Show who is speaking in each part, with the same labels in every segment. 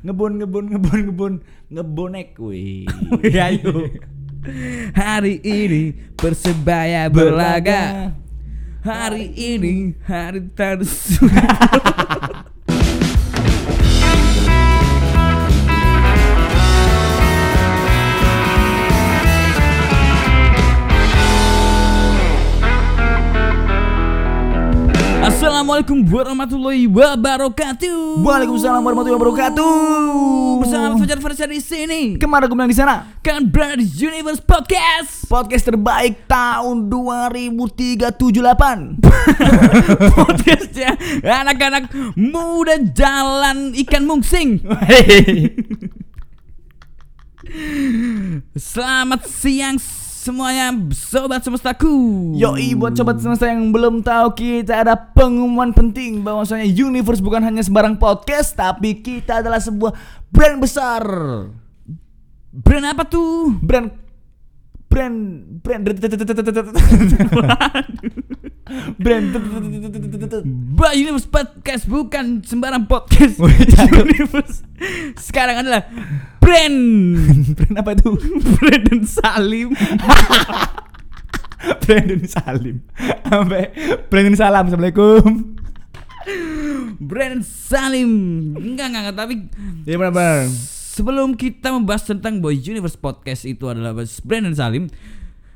Speaker 1: ngebon ngebon ngebon ngebon ngebonek wih
Speaker 2: Ayo. Hari ini Persebaya berlaga. Hari ini hari tersu. Assalamualaikum warahmatullahi wabarakatuh.
Speaker 1: Waalaikumsalam warahmatullahi wabarakatuh
Speaker 2: Bersama Fajar Farsha di sini.
Speaker 1: ke mana gue bilang di sana
Speaker 2: Kan berada di Universe Podcast.
Speaker 1: podcast terbaik tahun 2038
Speaker 2: Podcastnya anak-anak muda jalan ikan mungsing. Selamat siang semuanya sobat semestaku.
Speaker 1: Yoi buat sobat semesta yang belum tahu kita ada pengumuman penting bahwasanya Universe bukan hanya sembarang podcast tapi kita adalah sebuah brand besar.
Speaker 2: Brand apa tuh?
Speaker 1: Brand brand brand brand
Speaker 2: Bah Universe Podcast bukan sembarang podcast. Universe sekarang adalah brand
Speaker 1: brand apa itu?
Speaker 2: Brandon Salim.
Speaker 1: Brandon Salim. Sampai Brandon Salam. Assalamualaikum.
Speaker 2: Brandon Salim. Enggak enggak, enggak tapi
Speaker 1: Ya benar-benar.
Speaker 2: Sebelum kita membahas tentang Boy Universe Podcast itu adalah Brandon Salim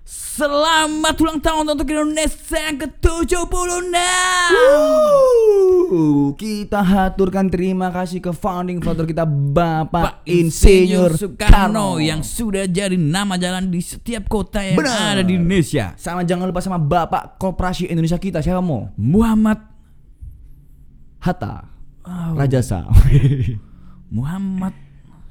Speaker 2: Selamat ulang tahun untuk Indonesia yang ke-76.
Speaker 1: Wuh, kita haturkan terima kasih ke founding father kita Bapak Insinyur
Speaker 2: Soekarno yang sudah jadi nama jalan di setiap kota yang
Speaker 1: Benar.
Speaker 2: ada di Indonesia.
Speaker 1: Sama jangan lupa sama Bapak Koperasi Indonesia kita siapa mau?
Speaker 2: Muhammad
Speaker 1: Hatta.
Speaker 2: Oh,
Speaker 1: Rajasa
Speaker 2: Muhammad.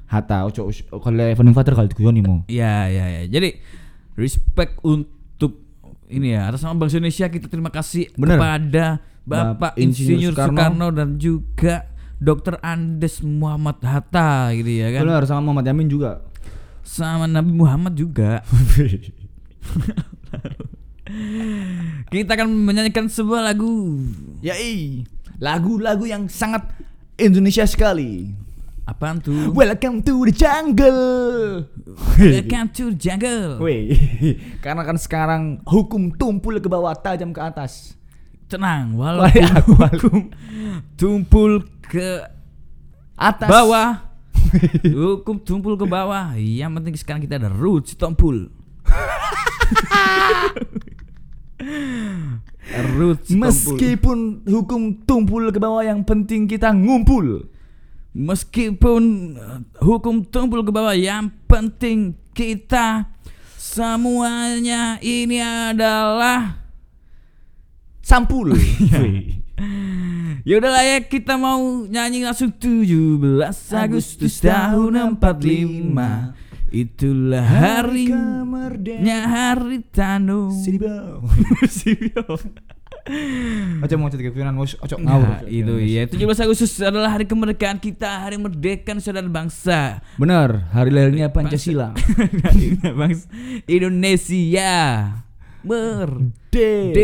Speaker 1: Hatta kalau founding father kalau diguyoni mau.
Speaker 2: Ya ya ya Jadi respect untuk ini ya atas nama bangsa Indonesia kita terima kasih
Speaker 1: Bener.
Speaker 2: kepada
Speaker 1: Bapak
Speaker 2: Bapak
Speaker 1: Insinyur
Speaker 2: Insinyur
Speaker 1: Soekarno.
Speaker 2: Soekarno. dan juga Dr. Andes Muhammad Hatta gitu ya kan.
Speaker 1: Benar sama Muhammad Yamin juga
Speaker 2: Sama Nabi Muhammad juga. Kita akan menyanyikan sebuah lagu.
Speaker 1: Yai lagu-lagu yang sangat Indonesia sekali
Speaker 2: Apaan tuh?
Speaker 1: Welcome to the jungle
Speaker 2: Welcome to the jungle.
Speaker 1: Wih, karena kan sekarang hukum tumpul ke bawah tajam ke atas.
Speaker 2: Tenang, walaupun
Speaker 1: aku
Speaker 2: hukum tumpul ke
Speaker 1: Atas.
Speaker 2: bawah hukum tumpul ke bawah yang penting sekarang kita ada roots tumpul roots tumpul
Speaker 1: Meskipun hukum tumpul ke bawah yang penting kita ngumpul.
Speaker 2: Meskipun uh, hukum tumpul ke bawah yang penting kita semuanya ini adalah
Speaker 1: Sampul.
Speaker 2: Ya udahlah ya kita mau nyanyi langsung 17 Agustus tahun 45 Itulah harinya
Speaker 1: kemerdekaan.
Speaker 2: hari tanu
Speaker 1: Sibau.
Speaker 2: Sibio.
Speaker 1: Ojo mau jadi kepikiran ojo ngawur.
Speaker 2: itu ya 17 Agustus adalah hari kemerdekaan kita Hari merdeka saudara bangsa
Speaker 1: Benar, hari lahirnya Pancasila.
Speaker 2: Bangsa Indonesia Merdeka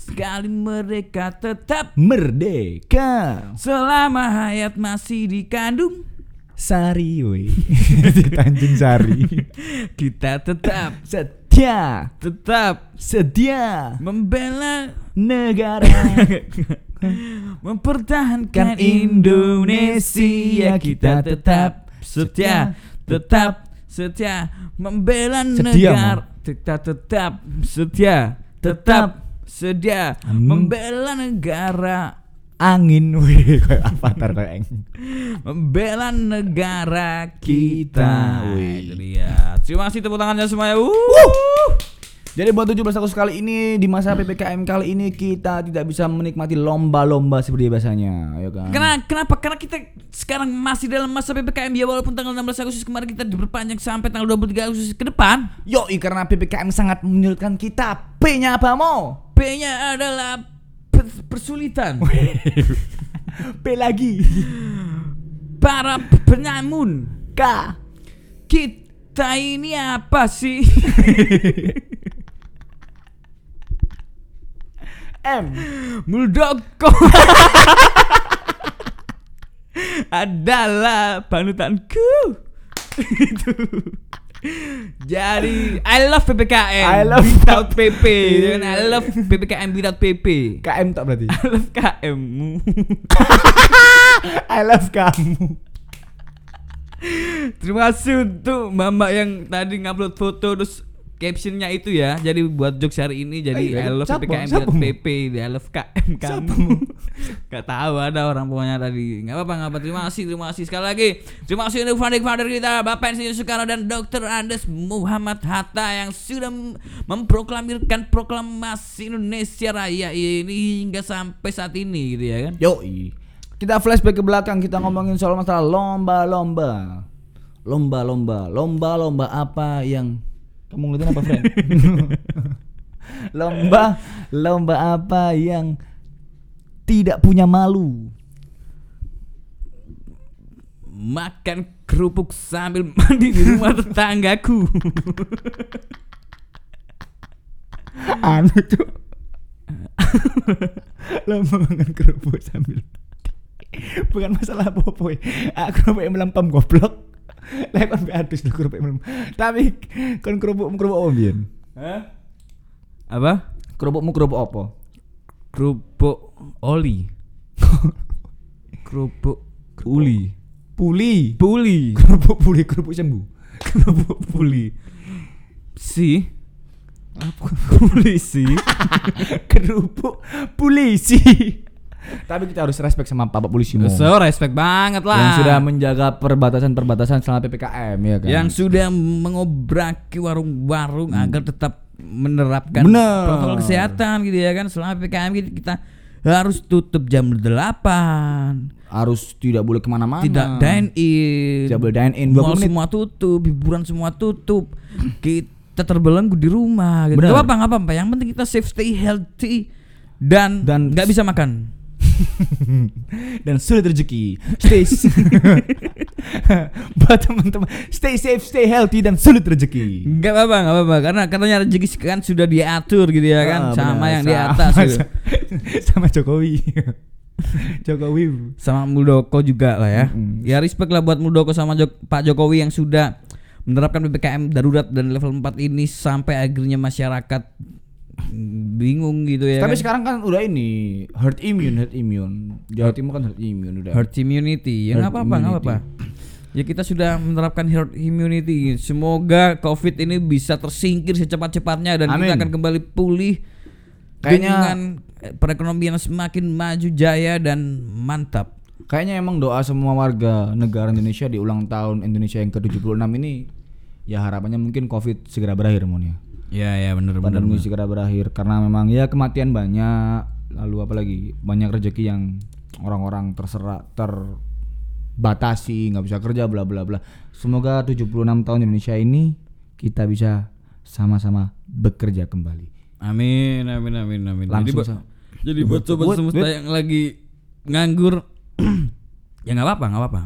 Speaker 2: Sekali mereka tetap
Speaker 1: Merdeka.
Speaker 2: Selama hayat masih dikandung
Speaker 1: Sari woi. Di Tanjung Sari.
Speaker 2: Kita tetap
Speaker 1: Setia,
Speaker 2: Tetap.
Speaker 1: Sedia
Speaker 2: Membela
Speaker 1: negara.
Speaker 2: Mempertahankan
Speaker 1: Kan
Speaker 2: Indonesia Kita tetap setia. Tetap setia. Membela
Speaker 1: Sedia,
Speaker 2: negara. Kita tetap setia. Tetap sedia
Speaker 1: Hmm.
Speaker 2: Membela negara
Speaker 1: Angin woi, kayak avatar kayak eng.
Speaker 2: Membela negara kita
Speaker 1: Wih.
Speaker 2: Itu dia. Terima kasih tepuk tangannya semuanya uh.
Speaker 1: Jadi buat 17 Agustus kali ini di masa PPKM kali ini kita tidak bisa menikmati lomba-lomba seperti biasanya, ya kan?
Speaker 2: Karena kenapa? Karena kita sekarang masih dalam masa PPKM ya walaupun tanggal 16 Agustus kemarin kita diperpanjang sampai tanggal 23 Agustus ke depan.
Speaker 1: Yoi karena PPKM sangat menyulitkan kita. P-nya apa mau?
Speaker 2: P-nya adalah persulitan.
Speaker 1: P lagi.
Speaker 2: Para penyamun.
Speaker 1: K.
Speaker 2: Kita ini apa sih?
Speaker 1: M.
Speaker 2: Muldoko. adalah panutanku. Itu. Jadi I love PPKM.
Speaker 1: I love
Speaker 2: without PP. I love PPKM without PP.
Speaker 1: KM tak berarti.
Speaker 2: I love KM.
Speaker 1: I love kamu.
Speaker 2: Terima kasih untuk mama yang tadi ngupload foto terus captionnya itu ya. Jadi buat jokes hari ini jadi
Speaker 1: Eh,
Speaker 2: I love? PPKM? PP. I love KM kamu. Gak tahu ada orang pokoknya tadi. Gak apa-apa, gak apa. Terima kasih, terima kasih sekali lagi. Terima kasih untuk founder founder kita Bapak Insinyur Soekarno dan Dr. Andes Muhammad Hatta yang sudah mem- memproklamirkan proklamasi Indonesia Raya ini hingga sampai saat ini gitu ya kan.
Speaker 1: Yoi. Kita flashback ke belakang kita ngomongin soal masalah lomba-lomba. Lomba-lomba, lomba-lomba apa yang kamu ngeliatin apa, friend? lomba, lomba apa yang tidak punya malu?
Speaker 2: Makan kerupuk sambil mandi di rumah tetanggaku.
Speaker 1: anu tuh. lomba makan kerupuk sambil bukan masalah apa-apa ya. Aku yang melempem goblok. Lah kon adus lho kerupuk melempem. Tapi kon kerupuk kerupuk apa biyen?
Speaker 2: Hah? Apa?
Speaker 1: Kerupukmu kerupuk apa?
Speaker 2: Kerupuk oli. kerupuk uli.
Speaker 1: Puli.
Speaker 2: Puli.
Speaker 1: Kerupuk puli kerupuk sembuh.
Speaker 2: kerupuk puli. Si. Apa? Polisi.
Speaker 1: kerupuk polisi. Tapi kita harus respect sama Bapak polisi Mo.
Speaker 2: So respect banget lah.
Speaker 1: yang sudah menjaga perbatasan-perbatasan selama PPKM ya kan.
Speaker 2: yang sudah mengobraki warung-warung agar tetap menerapkan
Speaker 1: Bener.
Speaker 2: protokol kesehatan gitu ya kan selama PPKM gitu, kita harus tutup jam 8
Speaker 1: harus tidak boleh ke mana-mana.
Speaker 2: tidak dine in
Speaker 1: Tidak boleh dine in 20
Speaker 2: mall
Speaker 1: menit.
Speaker 2: semua tutup hiburan semua tutup kita terbelenggu di rumah gitu
Speaker 1: Bener.
Speaker 2: Gak apa-apa gak apa-apa yang penting kita safe stay healthy dan
Speaker 1: Dan-
Speaker 2: nggak bisa makan
Speaker 1: Dan sulit rezeki. Stay Buat teman-teman, stay safe, stay healthy dan sulit rezeki.
Speaker 2: nggak apa-apa nggak apa-apa karena katanya rezeki kan sudah diatur gitu ya kan
Speaker 1: Ah,
Speaker 2: sama
Speaker 1: benar.
Speaker 2: yang di
Speaker 1: Sama-
Speaker 2: atas gitu.
Speaker 1: sama Jokowi. Jokowi.
Speaker 2: sama Muldoko juga lah ya.
Speaker 1: Mm-mm.
Speaker 2: Ya respect lah buat Muldoko sama Jok- Pak Jokowi yang sudah menerapkan PPKM darurat dan level 4 ini sampai akhirnya masyarakat bingung gitu ya.
Speaker 1: Tapi
Speaker 2: kan.
Speaker 1: sekarang kan udah ini herd immune, herd immune. Jawa Timur kan herd immune udah.
Speaker 2: herd immunity ya
Speaker 1: Herd
Speaker 2: nggak apa-apa nggak apa-apa. Ya kita sudah menerapkan herd immunity. Semoga COVID ini bisa tersingkir secepat-cepatnya dan kita
Speaker 1: Amin.
Speaker 2: akan kembali pulih
Speaker 1: Kayaknya-
Speaker 2: dengan eh, perekonomian semakin maju jaya dan mantap.
Speaker 1: Kayaknya emang doa semua warga negara Indonesia di ulang tahun Indonesia yang ke-76 ini ya harapannya mungkin Covid segera berakhir mon ya.
Speaker 2: Ya ya benar benar.
Speaker 1: Pandemi segera berakhir karena memang ya kematian banyak lalu apalagi banyak rezeki yang orang-orang terserak terbatasi nggak bisa kerja bla bla bla. Semoga 76 tahun Indonesia ini kita bisa sama-sama bekerja kembali.
Speaker 2: Amin amin amin amin. jadi
Speaker 1: Langsung
Speaker 2: buat,
Speaker 1: sa-
Speaker 2: jadi buat sobat
Speaker 1: Buat-
Speaker 2: semesta yang lagi nganggur ya nggak apa-apa nggak apa-apa.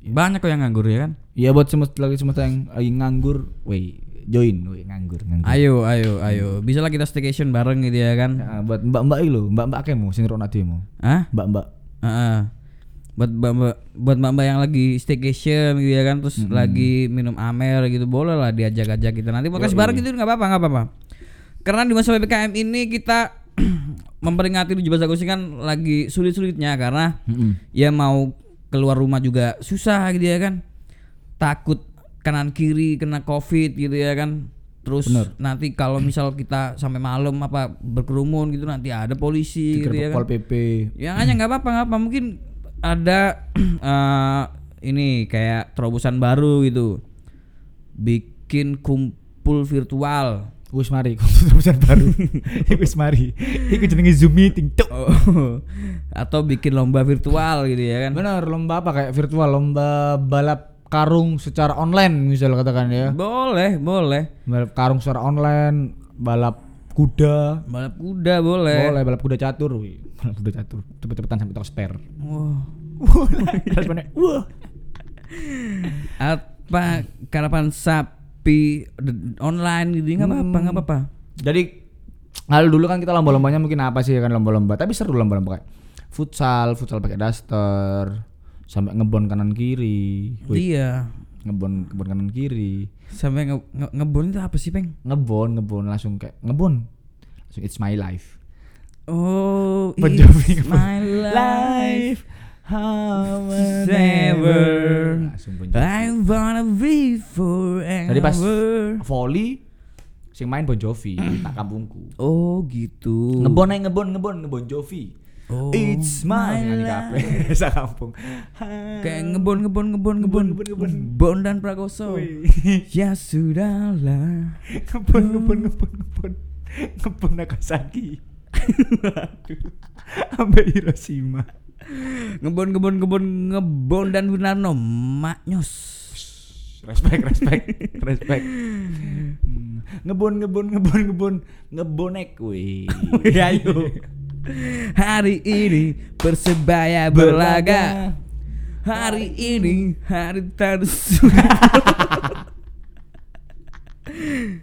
Speaker 2: Banyak kok yang nganggur ya kan.
Speaker 1: Ya buat semesta lagi semesta yang lagi nganggur, woi join, woi nganggur nganggur.
Speaker 2: Ayo ayo ayo. Bisa lah kita staycation bareng gitu ya kan.
Speaker 1: Nah, buat mbak-mbak loh, mbak-mbak kemu sing rona demo.
Speaker 2: Hah?
Speaker 1: Mbak-mbak.
Speaker 2: Heeh. Buat mbak-mbak buat mbak-mbak yang lagi staycation gitu ya kan terus lagi minum amer gitu boleh lah diajak-ajak kita nanti podcast bareng gitu nggak apa-apa nggak apa-apa. Karena di masa PPKM ini kita memperingati 17 Agustus kan lagi sulit-sulitnya karena
Speaker 1: Mm-mm.
Speaker 2: ya mau keluar rumah juga susah gitu ya kan. Takut kanan kiri kena Covid gitu ya kan. Terus
Speaker 1: Bener.
Speaker 2: nanti kalau misal kita sampai malam apa berkerumun gitu nanti ada polisi gitu ya kan.
Speaker 1: PP.
Speaker 2: Yang hanya nggak apa-apa nggak apa mungkin ada eh, ini kayak terobosan baru gitu. Bikin kumpul virtual.
Speaker 1: Wis mari terusan baru. Iku wis mari. Iku jenenge Zoom meeting. Cuk.
Speaker 2: Oh. Atau bikin lomba virtual gitu ya kan.
Speaker 1: Bener, lomba apa kayak virtual, lomba balap karung secara online misal katakan ya.
Speaker 2: Boleh, boleh.
Speaker 1: Balap karung secara online, balap kuda.
Speaker 2: Balap kuda boleh.
Speaker 1: Boleh balap kuda catur, wih. balap kuda catur. Cepet-cepetan sampai tahu spare.
Speaker 2: Wah.
Speaker 1: Responnya, Wah.
Speaker 2: Apa karapan sapi online gitu nggak apa-apa nggak apa-apa.
Speaker 1: Jadi lalu dulu kan kita lomba-lombanya mungkin apa sih kan lomba-lomba, tapi seru lomba-lomba kayak futsal, futsal pakai daster, sampai ngebon kanan kiri. Wih,
Speaker 2: Iya.
Speaker 1: ngebon ngebon kanan kiri.
Speaker 2: Sampai nge nge- ngebon itu apa sih, Peng?
Speaker 1: Ngebon, ngebon langsung kayak ngebon. Langsung it's my life.
Speaker 2: Oh,
Speaker 1: Bon
Speaker 2: it's my life.
Speaker 1: how Bon Jovi.
Speaker 2: I wanna be forever.
Speaker 1: Tadi pas volley sing main Bon Jovi tak kampungku.
Speaker 2: Oh gitu.
Speaker 1: Ngebon ngebon ngebon ngebon Jovi.
Speaker 2: Oh,
Speaker 1: It's my
Speaker 2: my
Speaker 1: life. Sa kampung.
Speaker 2: Kayak ngebon ngebon ngebon ngebon
Speaker 1: Ngebon, ngebon,
Speaker 2: Bon dan Prakoso. Ya sudahlah.
Speaker 1: ngebon ngebon ngebon ngebon ngebon Nagasaki. Aduh. Sampai Hiroshima.
Speaker 2: Ngebon ngebon ngebon ngebon dan Winarno maknyos.
Speaker 1: Respect, respect, respect. Hmm. Ngebon, ngebon, ngebon, ngebon, ngebonek, wih.
Speaker 2: Ayo. Hari ini persebaya berlaga. Hari ini hari tersulit.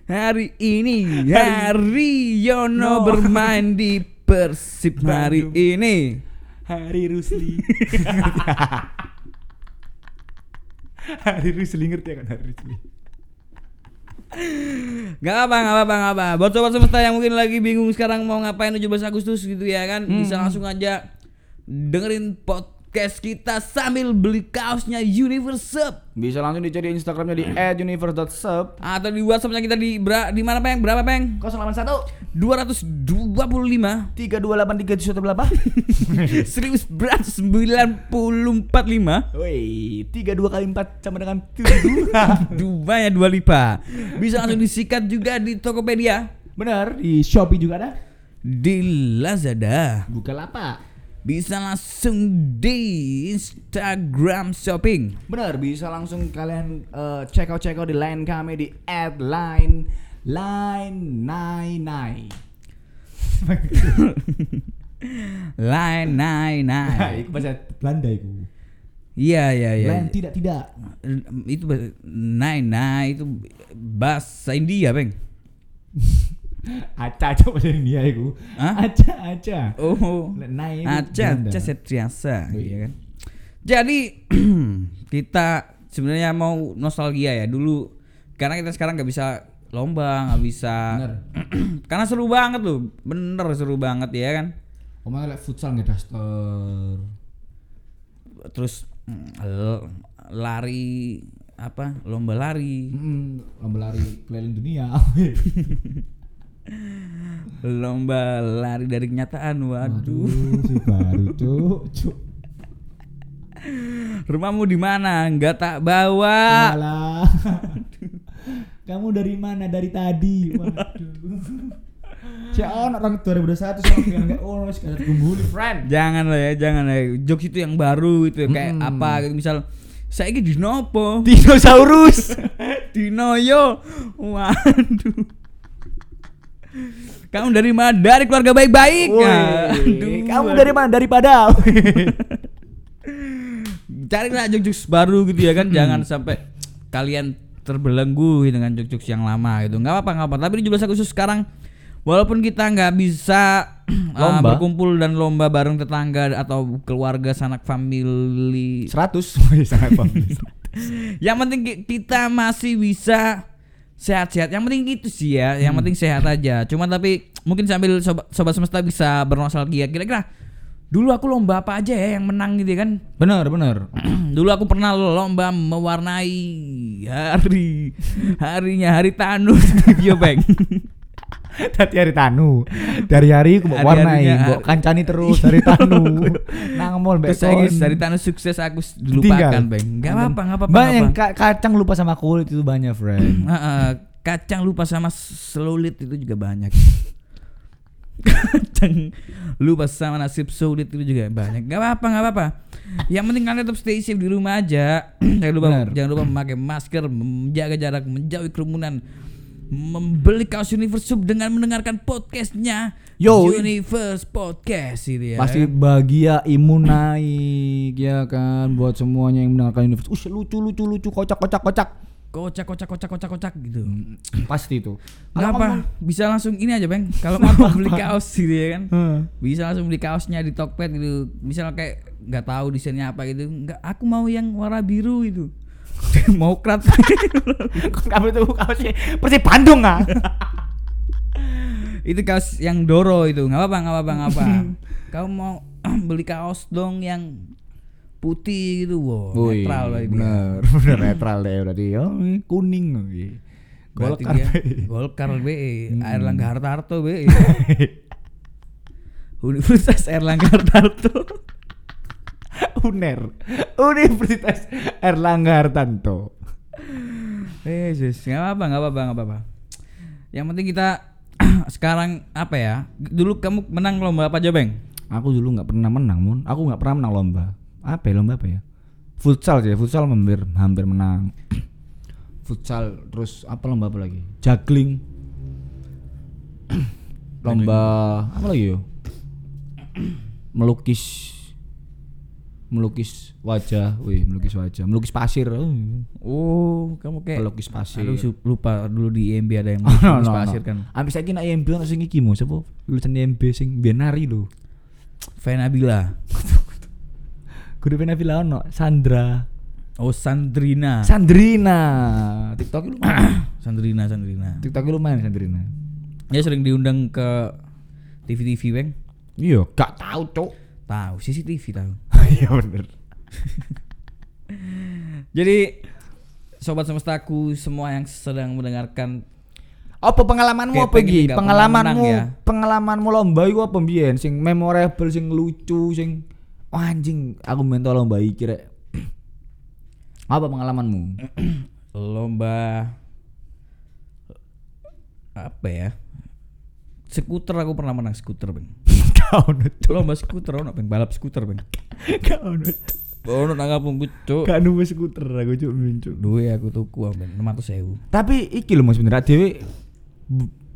Speaker 2: hari ini hari Yono
Speaker 1: No.
Speaker 2: bermain di Persib hari ini.
Speaker 1: Hari Rusli. Hari Rusli ngerti kan Hari Rusli.
Speaker 2: Gak apa, gak apa, gak apa. Buat sobat semesta yang mungkin lagi bingung sekarang mau ngapain 17 Agustus gitu ya kan, bisa langsung aja dengerin podcast kita sambil beli kaosnya Universe Up.
Speaker 1: Bisa langsung dicari Instagramnya di @universe.sub.
Speaker 2: atau di WhatsAppnya kita di bra, di mana peng berapa peng
Speaker 1: 081
Speaker 2: 225
Speaker 1: 3283 berapa?
Speaker 2: 1945
Speaker 1: Woi, 32 kali 4 sama dengan 7.
Speaker 2: dua ya dua lipa bisa langsung disikat juga di Tokopedia
Speaker 1: Benar, di Shopee juga ada.
Speaker 2: di Lazada
Speaker 1: Buka lapak.
Speaker 2: Bisa langsung di Instagram shopping
Speaker 1: Benar, bisa langsung kalian eh, check out check out di line kami di @line line nine nine.
Speaker 2: line nine
Speaker 1: Nah,
Speaker 2: nine
Speaker 1: itu bahasa Belanda itu.
Speaker 2: iya iya iya
Speaker 1: Line tidak tidak.
Speaker 2: itu bahasa- nine nine itu bahasa India peng
Speaker 1: Aca aca bahasa India itu.
Speaker 2: Hah?
Speaker 1: Aca aca.
Speaker 2: oh Aja,
Speaker 1: Belanda.
Speaker 2: aja Setriasa,
Speaker 1: Oh, iya.
Speaker 2: kan. Jadi kita sebenarnya mau nostalgia ya dulu karena kita sekarang nggak bisa lomba, nggak bisa. Karena seru banget loh, bener seru banget ya kan.
Speaker 1: Omongnya like futsal nggak daster.
Speaker 2: Terus mm, lari apa lomba lari,
Speaker 1: lomba lari keliling dunia.
Speaker 2: lomba lari dari kenyataan. Waduh,
Speaker 1: si baru cuk cuk.
Speaker 2: rumahmu di mana? Nggak tak bawa.
Speaker 1: Alah. Kamu dari mana? Dari tadi. Waduh. Si on orang 2021 sama enggak oh sekadar kumpuli friend.
Speaker 2: Jangan lah ya, jangan lah. Jokes itu yang baru itu ya, kayak apa gitu misal saya ini dinopo,
Speaker 1: Dinosaurus.
Speaker 2: dinoyo, waduh. Kamu dari mana? Dari keluarga baik-baik. Aduh,
Speaker 1: kamu dari mana? Daripada.
Speaker 2: Carilah jokes baru gitu ya kan, jangan sampai kalian terbelenggu dengan jokes yang lama gitu. Nggak apa-apa, nggak apa. Tapi di 17 Agustus sekarang walaupun kita nggak bisa uh,
Speaker 1: Lomba.
Speaker 2: berkumpul dan lomba bareng tetangga atau keluarga sanak family
Speaker 1: 100 sangat paham.
Speaker 2: yang penting ki- kita masih bisa sehat-sehat. Yang penting itu sih ya. Yang penting sehat aja. Cuma tapi mungkin sambil sobat, sobat semesta bisa bernostalgia. Kira-kira dulu aku lomba apa aja ya yang menang gitu ya kan?
Speaker 1: Benar, benar.
Speaker 2: dulu aku pernah lomba mewarnai hari harinya hari tanu Yo Bang.
Speaker 1: Tadi hari tanu. Dari hari aku mau warnai,
Speaker 2: Hari-harinya-
Speaker 1: mbok kancani terus dari tanu. Nang mall mbek
Speaker 2: Terus dari tanu sukses aku dilupakan Bang. Enggak apa-apa, enggak apa-apa.
Speaker 1: Banyak kacang lupa sama kulit itu banyak, friend.
Speaker 2: Heeh, kacang lupa sama selulit itu juga banyak. kacang lupa sama nasib sulit itu juga banyak. Gak apa-apa, gak apa-apa. Yang penting kalian tetap stay safe di rumah aja. jangan lupa,
Speaker 1: Benar.
Speaker 2: jangan lupa memakai masker, menjaga jarak, menjauhi kerumunan, membeli kaos Universe Sub dengan mendengarkan podcastnya
Speaker 1: Yo,
Speaker 2: Universe Podcast itu ya.
Speaker 1: Pasti bahagia, imun naik ya kan buat semuanya yang mendengarkan Universe. Ush, lucu lucu lucu kocak kocak kocak.
Speaker 2: kocak kocak kocak kocak kocak gitu.
Speaker 1: Hmm, Pasti itu.
Speaker 2: Nggak
Speaker 1: Kalau
Speaker 2: apa,
Speaker 1: ngomong-
Speaker 2: bisa langsung ini aja bang. Kalau mau beli kaos gitu ya kan, bisa langsung beli kaosnya di Tokped gitu. Misal kayak nggak tahu desainnya apa gitu, nggak. Aku mau yang warna biru itu. Mau krat.
Speaker 1: Kamu tuh kaosnya Persib Bandung ah.
Speaker 2: itu kaos yang Doro itu, nggak apa-apa, nggak apa-apa, nggak apa. Kamu mau beli kaos dong yang putih gitu, wow,
Speaker 1: Wih,
Speaker 2: netral lah itu.
Speaker 1: Bener, bener netral deh berarti. Oh, ini kuning lagi. Golkar.
Speaker 2: dia Golkar BE, Erlangga Hartarto BE. Universitas Erlangga Hartarto.
Speaker 1: UNER. Universitas Erlangga Hartanto.
Speaker 2: Yesus, nggak apa-apa, nggak apa-apa, nggak apa-apa. Yang penting kita sekarang apa ya? Dulu kamu menang lomba apa aja, Bang?
Speaker 1: Aku dulu nggak pernah menang, Mun. Aku nggak pernah menang lomba. Apa ya lomba apa ya? Futsal sih, futsal hampir hampir menang. futsal terus apa lomba apa lagi? Juggling. lomba apa lagi yo? melukis melukis wajah, wih melukis wajah, melukis pasir. Oh,
Speaker 2: Oh, kamu kayak
Speaker 1: pelukis pasir.
Speaker 2: Aduh, lupa dulu di IMB ada yang
Speaker 1: Oh, no,
Speaker 2: melukis
Speaker 1: no,
Speaker 2: pasir
Speaker 1: no.
Speaker 2: kan.
Speaker 1: Ambis saiki nak IMB ono sing iki mo sapa? Lulusan IMB sing biyen nari lho.
Speaker 2: Venabila.
Speaker 1: Kudu Penavila ono Sandra.
Speaker 2: Oh, Sandrina.
Speaker 1: Sandrina. TikTok lumayan.
Speaker 2: Sandrina, Sandrina.
Speaker 1: TikTok lumayan Sandrina.
Speaker 2: Ya sering diundang ke TV-TV, Bang.
Speaker 1: Iya, gak tahu, Cuk.
Speaker 2: Tahu, CCTV tahu.
Speaker 1: Iya bener.
Speaker 2: Jadi sobat semestaku semua yang sedang mendengarkan
Speaker 1: Apa pengalamanmu apa iki? Pengalamanmu,
Speaker 2: ya.
Speaker 1: pengalamanmu lomba iku apa mbiyen sing memorable, sing lucu, sing Wah, anjing aku mental lomba iki rek. apa pengalamanmu?
Speaker 2: lomba apa ya? Skuter aku pernah menang skuter, Bang.
Speaker 1: Gak ono.
Speaker 2: Lomba skuter ono, Bang, balap skuter, Bang.
Speaker 1: Gak ono. Cuk.
Speaker 2: Ono nang kampungku, Cuk.
Speaker 1: Gak nemu skuter aku cuk mbiyen, Cuk.
Speaker 2: Duwe aku tuku, Bang, 600.000.
Speaker 1: Tapi iki lho Mas bener dhewe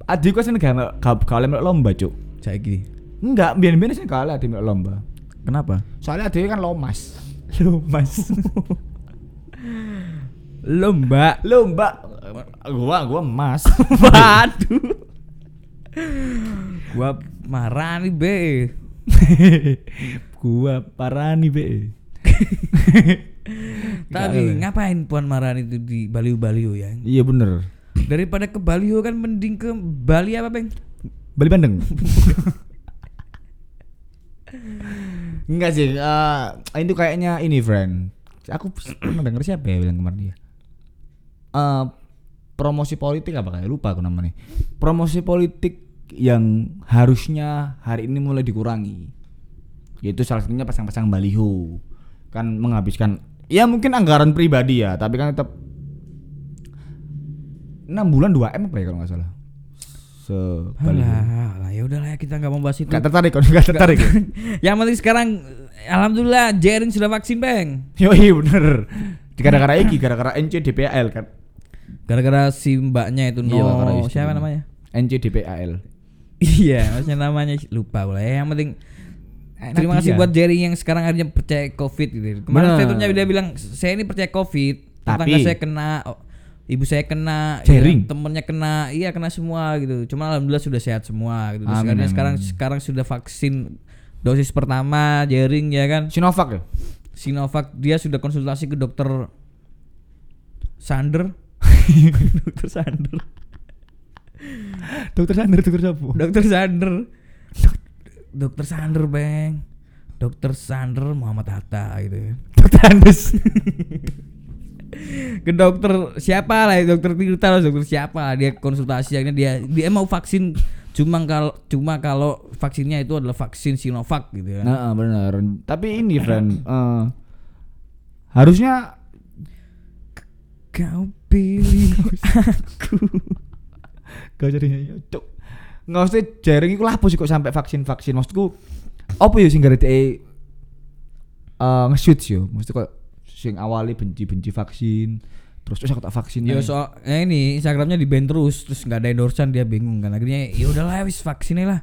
Speaker 1: adikku sing gak melok lomba, Cuk.
Speaker 2: Saiki.
Speaker 1: Enggak, biyen-biyen sing kalah di lomba.
Speaker 2: Kenapa?
Speaker 1: Soalnya dhewe kan lomas. Lomas.
Speaker 2: Lomba.
Speaker 1: lomba gua gua emas.
Speaker 2: Waduh. Gua marah nih, Be.
Speaker 1: gua parani be.
Speaker 2: Tapi ngapain Puan Marani itu di Baliu-Baliu ya?
Speaker 1: Iya bener.
Speaker 2: Daripada ke Baliu kan mending ke Bali apa, Bang?
Speaker 1: Bali Bandeng. Enggak sih, eh itu kayaknya ini friend. Aku pernah denger siapa ya bilang kemarin dia. Eh promosi politik apa kayak lupa aku namanya. Promosi politik yang harusnya hari ini mulai dikurangi. Yaitu salah satunya pasang-pasang baliho. Kan menghabiskan ya mungkin anggaran pribadi ya, tapi kan tetap 6 bulan 2 M apa ya kalau nggak salah. Se.
Speaker 2: Alah, lah ya udahlah ya kita nggak mau bahas itu.
Speaker 1: Gak tertarik kok, gak tertarik. ya?
Speaker 2: Yang penting sekarang alhamdulillah Jering sudah vaksin, Bang.
Speaker 1: Yoi bener. Gara-gara iki, gara-gara NCDPAL kan.
Speaker 2: Gara-gara si mbaknya itu no
Speaker 1: Iya, gara-gara istri.
Speaker 2: siapa namanya?
Speaker 1: NCDPAL.
Speaker 2: Iya, maksudnya namanya lupa lah. Ya, yang penting
Speaker 1: Enak
Speaker 2: terima kasih
Speaker 1: dia.
Speaker 2: buat Jerry yang sekarang akhirnya percaya COVID gitu. Kemarin
Speaker 1: Bener.
Speaker 2: statementnya dia bilang saya ini percaya COVID, tetangga saya kena, oh, ibu saya kena, ya, temennya kena, iya kena semua gitu. Cuma alhamdulillah sudah sehat semua gitu.
Speaker 1: Amin, amin.
Speaker 2: sekarang sekarang sudah vaksin dosis pertama Jering ya kan.
Speaker 1: Sinovac ya?
Speaker 2: Sinovac dia sudah konsultasi ke dokter Sander. dokter Sander.
Speaker 1: Dokter Sander, dokter siapa?
Speaker 2: Dokter Sander. Dokter Sander, Bang. Dokter Sander Muhammad Hatta gitu ya.
Speaker 1: Dokter Andes.
Speaker 2: Ke dokter siapa lah, ya, dokter Tirta lah, dokter siapa dia konsultasi akhirnya dia dia mau vaksin cuma kalau cuma kalau vaksinnya itu adalah vaksin Sinovac gitu ya.
Speaker 1: Nah, benar. Tapi ini friend, eh, harusnya
Speaker 2: Kau pilih aku.
Speaker 1: Gak jadi cuk. Nggak usah jaring iku lapo sih kok sampai vaksin-vaksin. Maksudku apa ya sing gara eh nge-shoot yo. Maksudku kok sing awali benci-benci vaksin, terus terus aku tak vaksin.
Speaker 2: Ya soal eh, ini Instagramnya di ban terus terus nggak ada endorsean dia bingung kan akhirnya ya udahlah wis vaksin lah.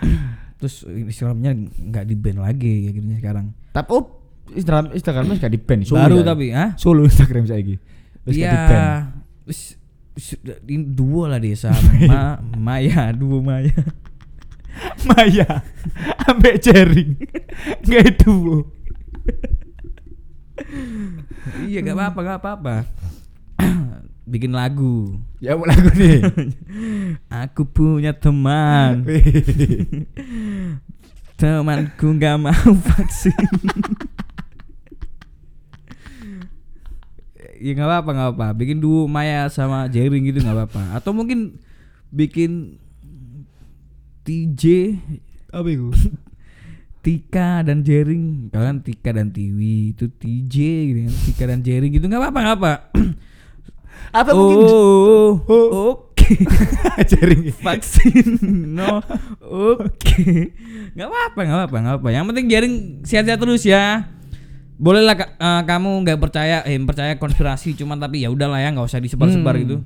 Speaker 2: terus Instagramnya nggak di ban lagi akhirnya sekarang.
Speaker 1: Tapi oh Instagram Instagramnya gak di ban
Speaker 2: Baru
Speaker 1: ya.
Speaker 2: tapi ah
Speaker 1: Solo Instagram saya iki. Terus.
Speaker 2: Iya. Ini duo lah dia sama Maya, duo Maya.
Speaker 1: Maya ambek jaring nggak itu
Speaker 2: iya, gak apa-apa, gak apa-apa. Bikin lagu.
Speaker 1: ya mau lagu nih
Speaker 2: Aku punya teman, temanku gak mau vaksin. Ya nggak apa-apa, nggak apa. Bikin duo Maya sama Jering gitu nggak apa-apa. Atau mungkin bikin TJ
Speaker 1: apa itu?
Speaker 2: Tika dan Jering. Kalian Tika dan Tiwi. Itu TJ gitu kan. Tika dan Jering gitu. Nggak apa-apa nggak apa
Speaker 1: apa
Speaker 2: oh,
Speaker 1: mungkin
Speaker 2: oh, oke.
Speaker 1: Jaring
Speaker 2: vaksin. No oke. Nggak apa-apa nggak apa-apa nggak apa yang penting Jering sehat-sehat terus ya bolehlah eh, kamu nggak percaya eh percaya konspirasi cuman tapi ya udahlah ya nggak usah disebar-sebar
Speaker 1: Hmm.
Speaker 2: gitu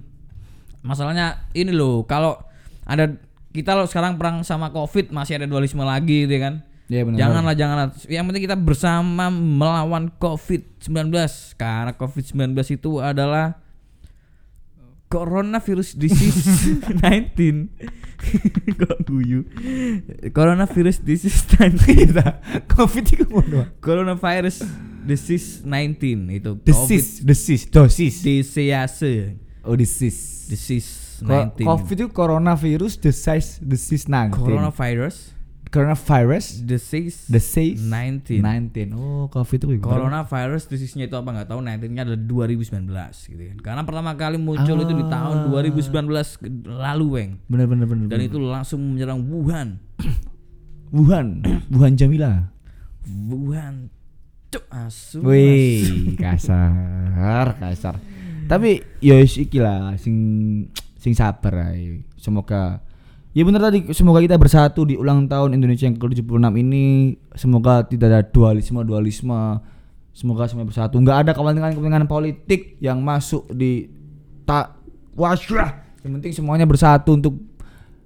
Speaker 2: masalahnya ini loh kalau ada kita loh sekarang perang sama covid masih ada dualisme lagi gitu ya kan
Speaker 1: ya benar
Speaker 2: Janganlah, janganlah. Yang penting kita bersama melawan COVID-19 karena COVID-19 itu adalah coronavirus disease 19. Kok guyu? Coronavirus disease 19.
Speaker 1: kita covid itu ngono
Speaker 2: Coronavirus disease 19 itu
Speaker 1: desis desis dosis
Speaker 2: disease
Speaker 1: oh
Speaker 2: disease
Speaker 1: Co-
Speaker 2: 19.
Speaker 1: covid itu coronavirus desis desis 19
Speaker 2: Coronavirus
Speaker 1: coronavirus
Speaker 2: disease
Speaker 1: desis
Speaker 2: 19.
Speaker 1: 19 oh covid itu
Speaker 2: Coronavirus disease-nya itu apa nggak tahu 19-nya adalah 2019 gitu kan. Karena pertama kali muncul itu di tahun 2019 lalu, Weng.
Speaker 1: bener bener bener
Speaker 2: Dan
Speaker 1: bener.
Speaker 2: itu langsung menyerang Wuhan.
Speaker 1: Wuhan Wuhan Jamila
Speaker 2: Wuhan. Cuk asu.
Speaker 1: Wih, kasar, kasar. Tapi ya wis iki lah sing sing sabar ae. Semoga Ya bener tadi semoga kita bersatu di ulang tahun Indonesia yang ke-76 ini semoga tidak ada dualisme dualisme. Semoga semua bersatu. Enggak ada kepentingan-kepentingan politik yang masuk di tak wasyah. Yang penting semuanya bersatu untuk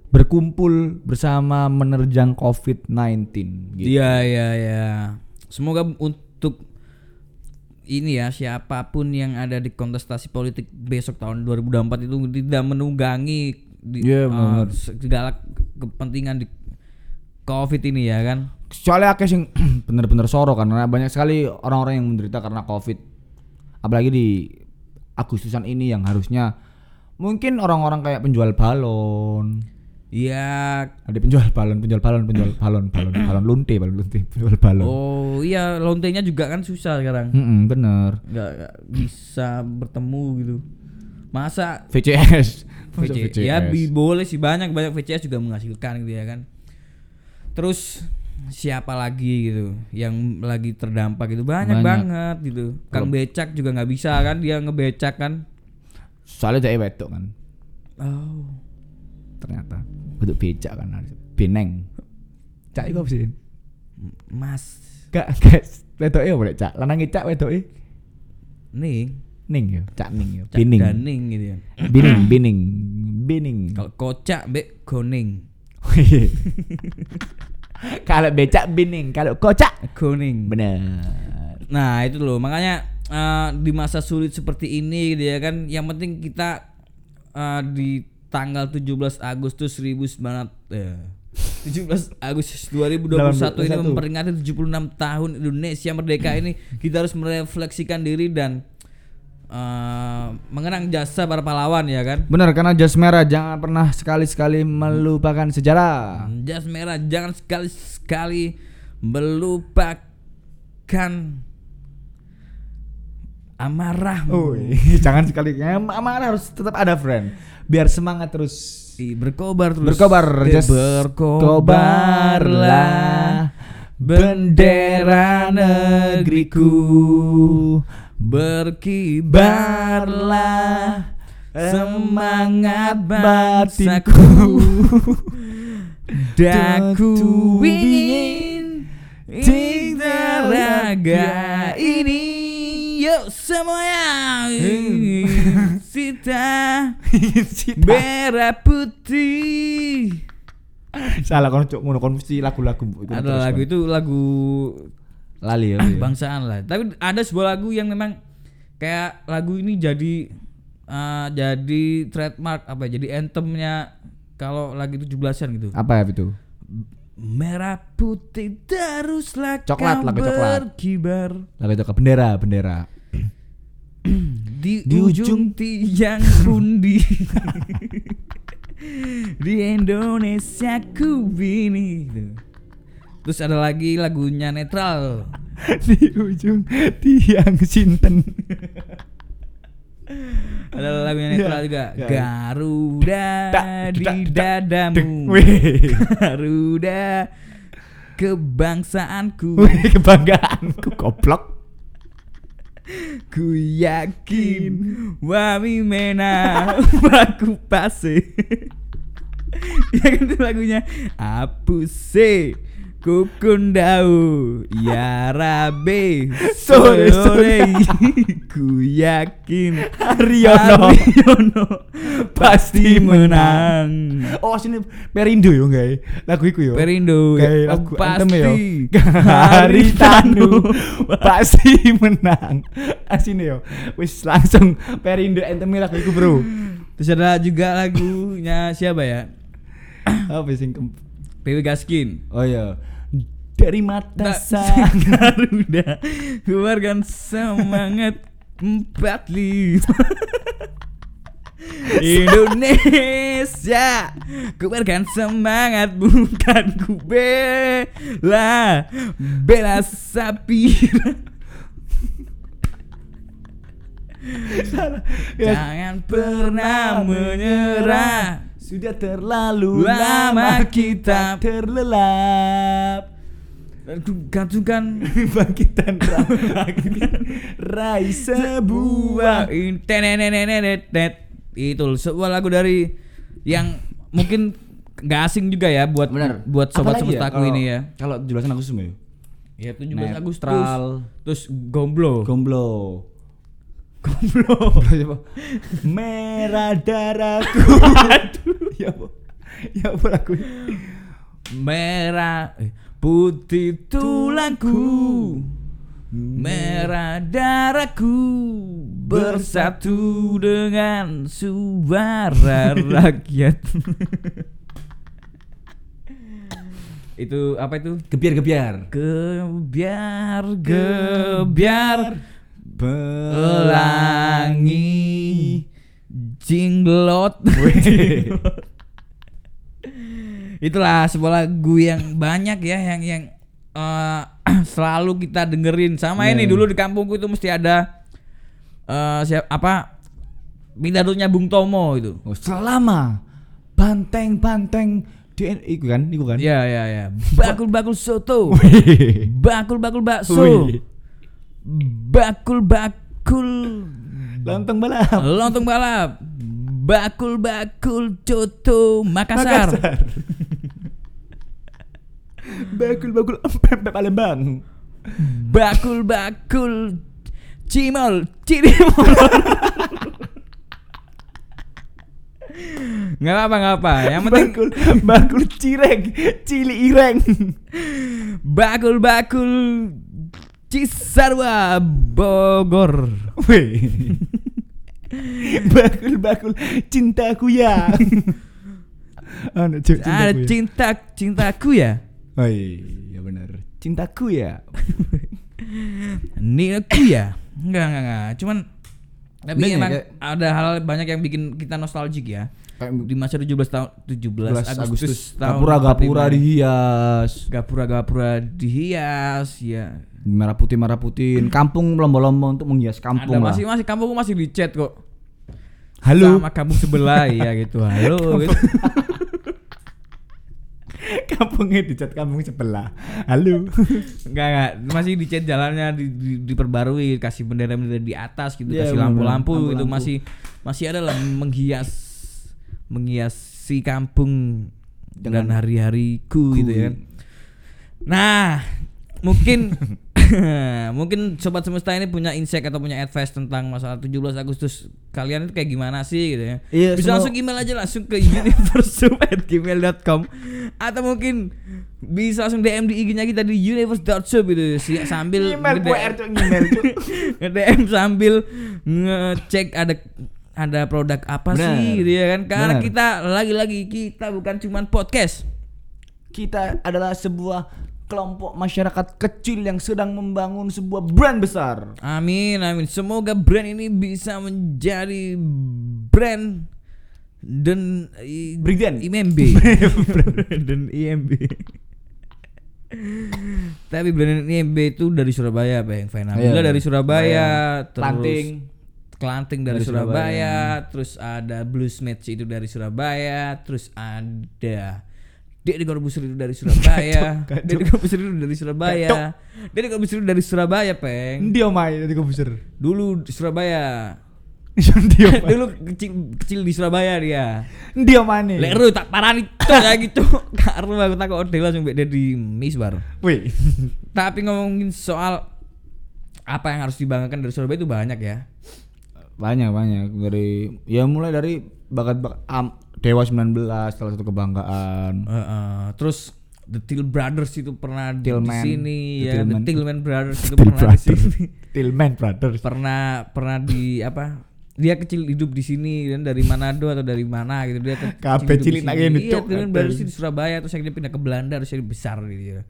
Speaker 1: berkumpul bersama menerjang COVID-19 gitu.
Speaker 2: Iya, iya, iya. Semoga untuk ini ya siapa pun yang ada di kontestasi politik besok tahun 2024 itu tidak menunggangi di,
Speaker 1: Iya,
Speaker 2: eh,
Speaker 1: bener.
Speaker 2: segala kepentingan di COVID ini ya kan.
Speaker 1: soalnya akeh sing bener-bener soro karena banyak sekali orang-orang yang menderita karena covid apalagi di Agustusan ini yang harusnya mungkin orang-orang kayak penjual balon
Speaker 2: Iya.
Speaker 1: ada penjual balon penjual balon penjual balon balon balon lunte balon lunte penjual balon
Speaker 2: Oh iya lontenya juga kan susah sekarang.
Speaker 1: Mm-mm, bener
Speaker 2: Nggak, nggak bisa bertemu gitu. Masa
Speaker 1: VCS Masa
Speaker 2: VCS? Ya bi- boleh sih. Banyak banyak VCS juga menghasilkan gitu ya kan. Terus siapa lagi gitu yang lagi terdampak gitu? Banyak,
Speaker 1: Banyak.
Speaker 2: banget gitu. Kang Becak juga nggak bisa kan? Dia ngebecak kan.
Speaker 1: soalnya jadi wedok kan.
Speaker 2: Oh.
Speaker 1: ternyata. Bentuk becak kan harus beneng. Cak itu apa sih?
Speaker 2: Mas.
Speaker 1: Gak guys wedok ya boleh cak? Lanang cak wedok
Speaker 2: nih
Speaker 1: ning ya cak ning ya
Speaker 2: Cak
Speaker 1: bining
Speaker 2: Daning gitu ya.
Speaker 1: bining bining bining
Speaker 2: Kalau kocak be koning.
Speaker 1: kalau becak bining, kalau kocak
Speaker 2: Koning.
Speaker 1: bener.
Speaker 2: Nah itu loh makanya eh, di masa sulit seperti ini gitu ya kan yang penting kita eh, di tanggal 17 Agustus 1900 eh, 17 Agustus 2021 ini
Speaker 1: 21.
Speaker 2: memperingati 76 tahun Indonesia merdeka ini kita harus merefleksikan diri dan eh, mengenang jasa para pahlawan ya kan.
Speaker 1: Bener karena jas merah jangan pernah sekali-sekali melupakan sejarah.
Speaker 2: Jas merah jangan sekali-sekali melupakan amarahmu.
Speaker 1: Oh, jangan sekali amarah harus tetap ada friend. Biar semangat terus.
Speaker 2: Berkobar terus.
Speaker 1: Berkobar, just
Speaker 2: berkobarlah bendera negeriku berkibarlah semangat bangsaku daku ingin raga ini. Yuk semuanya. Sita. Merah putih.
Speaker 1: Salah kon cuk ngono kon mesti lagu-lagu.
Speaker 2: Ada lagu itu lagu
Speaker 1: lali ya.
Speaker 2: bangsaan lah tapi ada sebuah lagu yang memang kayak lagu ini jadi eh, jadi trademark apa ya, jadi anthemnya kalau lagi 17-an gitu.
Speaker 1: Apa ya itu?
Speaker 2: Merah putih teruslah
Speaker 1: Coklat,
Speaker 2: kau
Speaker 1: lagu coklat.
Speaker 2: berkibar
Speaker 1: Lagu ke bendera, bendera.
Speaker 2: di,
Speaker 1: Di
Speaker 2: ujung tiang pundi di Indonesia ku bini gitu. Terus ada lagi lagunya netral.
Speaker 1: Di ujung tiang Sinten.
Speaker 2: ada lagunya netral
Speaker 1: Ya,
Speaker 2: juga.
Speaker 1: Ya.
Speaker 2: Garuda
Speaker 1: Dak,
Speaker 2: di
Speaker 1: dak,
Speaker 2: dadamu. Garuda kebangsaanku.
Speaker 1: Kebanggaanku goblok.
Speaker 2: Ku yakin Wami mena Baku pase. Ya kan itu lagunya? Apuse Kukundau Ya Rabe
Speaker 1: Sore, sore.
Speaker 2: Ku yakin
Speaker 1: Haryono.
Speaker 2: Haryono Pasti menang
Speaker 1: Oh, sini Perindo yo guys. Lagu iku yo.
Speaker 2: Perindo
Speaker 1: Kayak
Speaker 2: ya,
Speaker 1: lagu
Speaker 2: Pasti
Speaker 1: yo. Haritanu pasti menang. Asine yo. Wis langsung Perindo anthem lagu iku, Bro.
Speaker 2: Terus ada juga lagunya siapa ya
Speaker 1: Apa sing
Speaker 2: Dewi Gaskin.
Speaker 1: Oh iya. Dari mata sang
Speaker 2: Garuda. keluarkan semangat empat lima. Indonesia keluarkan semangat bukan ku bela. Bela sapi jangan pernah menyerah
Speaker 1: Sudah terlalu
Speaker 2: Lama
Speaker 1: lama
Speaker 2: kita
Speaker 1: terlelap.
Speaker 2: Gantungkan
Speaker 1: Bangkitan Raih sebuah.
Speaker 2: Itu sebuah lagu dari yang mungkin nggak asing juga ya buat buat sobat
Speaker 1: Apalagi
Speaker 2: semestaku
Speaker 1: kalau-
Speaker 2: ini ya.
Speaker 1: Kalau 17 Agustus ya.
Speaker 2: Ya 17 Agustus. Terus gomblo.
Speaker 1: Gomblo.
Speaker 2: Gomblo.
Speaker 1: Merah darahku. ya apa? Ya apa lagu?
Speaker 2: Merah eh, putih tulangku. Merah darahku bersatu dengan suara rakyat. itu apa itu?
Speaker 1: Gebiar-gebiar.
Speaker 2: Gebiar gebiar
Speaker 1: Pelangi.
Speaker 2: jinglot. Itulah sebuah lagu yang banyak ya yang yang eh, selalu kita dengerin. Sama
Speaker 1: Iya.
Speaker 2: ini dulu di kampungku itu mesti ada eh siap apa Pidadonya Bung Tomo itu.
Speaker 1: Oh, selama banteng-banteng di iku kan, iku kan.
Speaker 2: Ya ya ya. Bakul-bakul soto.
Speaker 1: Wih.
Speaker 2: Bakul-bakul bakso.
Speaker 1: Wih.
Speaker 2: Bakul-bakul
Speaker 1: Lontong balap.
Speaker 2: lontong balap. Bakul-bakul coto Makassar.
Speaker 1: Bakul-bakul empek Palembang.
Speaker 2: Bakul-bakul cimol cirimol. Nggak apa nggak apa. Yang penting
Speaker 1: bakul bakul cireng, cili ireng.
Speaker 2: bakul-bakul Cisarua Bogor.
Speaker 1: Wih. bakul bakul cintaku ya. Anu
Speaker 2: Ada
Speaker 1: cintaku ya.
Speaker 2: cinta cintaku ya.
Speaker 1: Oh iya benar. Cintaku ya.
Speaker 2: Niaku ya. Enggak enggak enggak. Cuman tapi
Speaker 1: Bener ya,
Speaker 2: emang
Speaker 1: kayak-
Speaker 2: ada hal banyak yang bikin kita nostalgic ya.
Speaker 1: Kayak
Speaker 2: Di masa 17 tahun 17
Speaker 1: 17
Speaker 2: Agustus,
Speaker 1: Agustus
Speaker 2: tahun
Speaker 1: gapura-gapura
Speaker 2: 45.
Speaker 1: dihias.
Speaker 2: gapura-gapura dihias ya.
Speaker 1: Merah putih merah putih. Kampung lomba-lomba untuk menghias kampung
Speaker 2: ada
Speaker 1: lah.
Speaker 2: masih masih kampung masih di chat kok.
Speaker 1: Halo.
Speaker 2: Sama kampung sebelah ya gitu. Halo gitu.
Speaker 1: Kampungnya dicat kampung sebelah. Halo.
Speaker 2: Enggak enggak masih di chat jalannya di, di- diperbarui kasih bendera-bendera di atas gitu
Speaker 1: Iya,
Speaker 2: kasih lampu-lampu itu masih masih ada lah menghias menghiasi kampung
Speaker 1: Dengan
Speaker 2: hari-hariku
Speaker 1: ku.
Speaker 2: gitu ya. Nah, mungkin mungkin sobat semesta ini punya insight atau punya advice tentang masalah 17 Agustus kalian itu kayak gimana sih gitu ya.
Speaker 1: Iya,
Speaker 2: Bisa
Speaker 1: semua-
Speaker 2: langsung email aja langsung ke universesub@gmail.com atau mungkin bisa langsung DM di IG-nya kita di universe.sub gitu si- sambil
Speaker 1: Email QR tuh email tuh.
Speaker 2: nge-DM sambil ngecek ada ada produk apa
Speaker 1: Benar.
Speaker 2: sih gitu ya kan karena
Speaker 1: Benar.
Speaker 2: kita lagi-lagi kita bukan cuman podcast
Speaker 1: Kita adalah sebuah kelompok masyarakat kecil yang sedang membangun sebuah brand besar.
Speaker 2: Amin, amin. Semoga brand ini bisa menjadi brand dan
Speaker 1: Brigjen.
Speaker 2: IMB dan IMB. Tapi brand IMB itu dari Surabaya, Bang. Fine. Alhamdulillah
Speaker 1: Iya.
Speaker 2: dari Surabaya, terus
Speaker 1: Kelanting.
Speaker 2: Kelanting dari,
Speaker 1: Dari
Speaker 2: Surabaya, terus ada Blues Match itu dari Surabaya, terus ada Deddy Corbuzier itu dari Surabaya,
Speaker 1: Kacau, kacau.
Speaker 2: Deddy Corbuzier itu dari Surabaya, Deddy Corbuzier itu dari Surabaya, Peng.
Speaker 1: Dia main dari komputer.
Speaker 2: Dulu di Surabaya.
Speaker 1: Dia.
Speaker 2: Dulu kecil kecil di Surabaya dia.
Speaker 1: Dia mana?
Speaker 2: Lek ru tak parani kayak gitu. Karo aku takut ode langsung mbek di misbar.
Speaker 1: Wih.
Speaker 2: Tapi ngomongin soal apa yang harus dibanggakan dari Surabaya itu banyak ya.
Speaker 1: banyak banyak dari ya mulai dari bakat bakat am, Dewa 19 salah satu kebanggaan.
Speaker 2: Heeh. terus The Till Brothers itu pernah di
Speaker 1: Tillman.
Speaker 2: sini
Speaker 1: The
Speaker 2: ya.
Speaker 1: Tillman.
Speaker 2: The Tillman Brothers itu pernah di sini.
Speaker 1: Tillman Brothers.
Speaker 2: Pernah pernah di apa? Dia kecil hidup di sini dan dari Manado atau dari mana gitu dia kecil di
Speaker 1: cilik nak ngene,
Speaker 2: Iya. Tillman Brothers di Surabaya terus akhirnya pindah ke Belanda terus jadi besar gitu ya.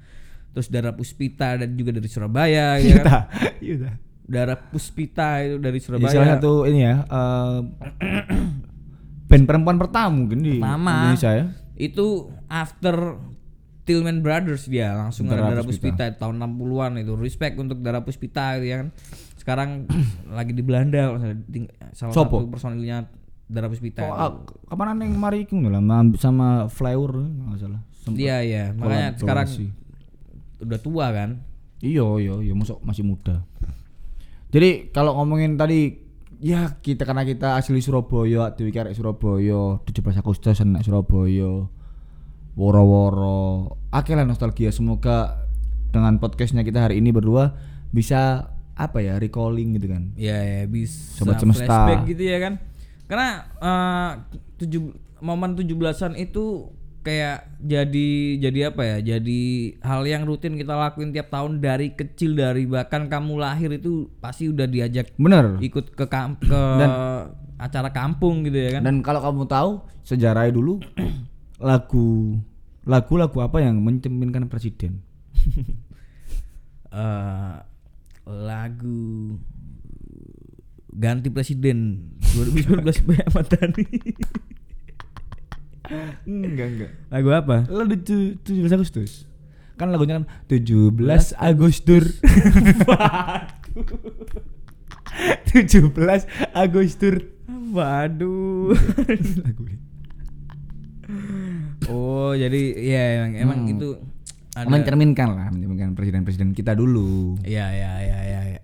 Speaker 2: Terus Dara Puspita dan juga dari Surabaya ya
Speaker 1: Iya
Speaker 2: kan.
Speaker 1: Iya dah.
Speaker 2: Dara Puspita itu dari
Speaker 1: Ya,
Speaker 2: Surabaya.
Speaker 1: salah satu ini ya eh, band perempuan pertama mungkin di
Speaker 2: Pertama.
Speaker 1: Indonesia ya.
Speaker 2: itu after Tillman Brothers dia langsung ada
Speaker 1: Dara
Speaker 2: Dara Puspita. tahun 60-an itu respect untuk Dara Puspita gitu ya kan sekarang lagi di Belanda salah,
Speaker 1: Sopo?
Speaker 2: satu personilnya Dara Puspita
Speaker 1: Oh, ah, kapan yang mari iku lah sama, sama Flower nggak salah.
Speaker 2: Iya iya makanya sekarang udah tua kan
Speaker 1: Iya iya iya masuk masih muda. Jadi kalau ngomongin tadi ya kita karena kita asli Surabaya, dewi karek Surabaya, 17 Agustus anak Surabaya. Woro-woro. Lah nostalgia semoga dengan podcastnya kita hari ini berdua bisa apa ya recalling gitu kan.
Speaker 2: Iya ya bisa
Speaker 1: Sobat semesta.
Speaker 2: flashback gitu ya kan karena eh, tujuh momen 17-an itu kayak jadi jadi apa ya jadi hal yang rutin kita lakuin tiap tahun dari kecil dari bahkan kamu lahir itu pasti udah diajak
Speaker 1: Bener.
Speaker 2: ikut ke kam- ke acara kampung gitu ya kan
Speaker 1: Dan kalau kamu tahu sejarahnya dulu lagu lagu-lagu apa yang mencerminkan presiden?
Speaker 2: Eh, lagu ganti presiden 2019 Bay Ahmad Dhani
Speaker 1: Enggak enggak.
Speaker 2: lagu apa
Speaker 1: Lalu tu- 17 Agustus. Kan lagunya kan 17 Agustus. 17 Agustus.
Speaker 2: waduh
Speaker 1: Lagu ini.
Speaker 2: oh jadi ya emang emang
Speaker 1: Hmm.
Speaker 2: itu ada
Speaker 1: Mencerminkan lah, mencerminkan presiden-presiden kita dulu.
Speaker 2: ya ya ya ya, ya.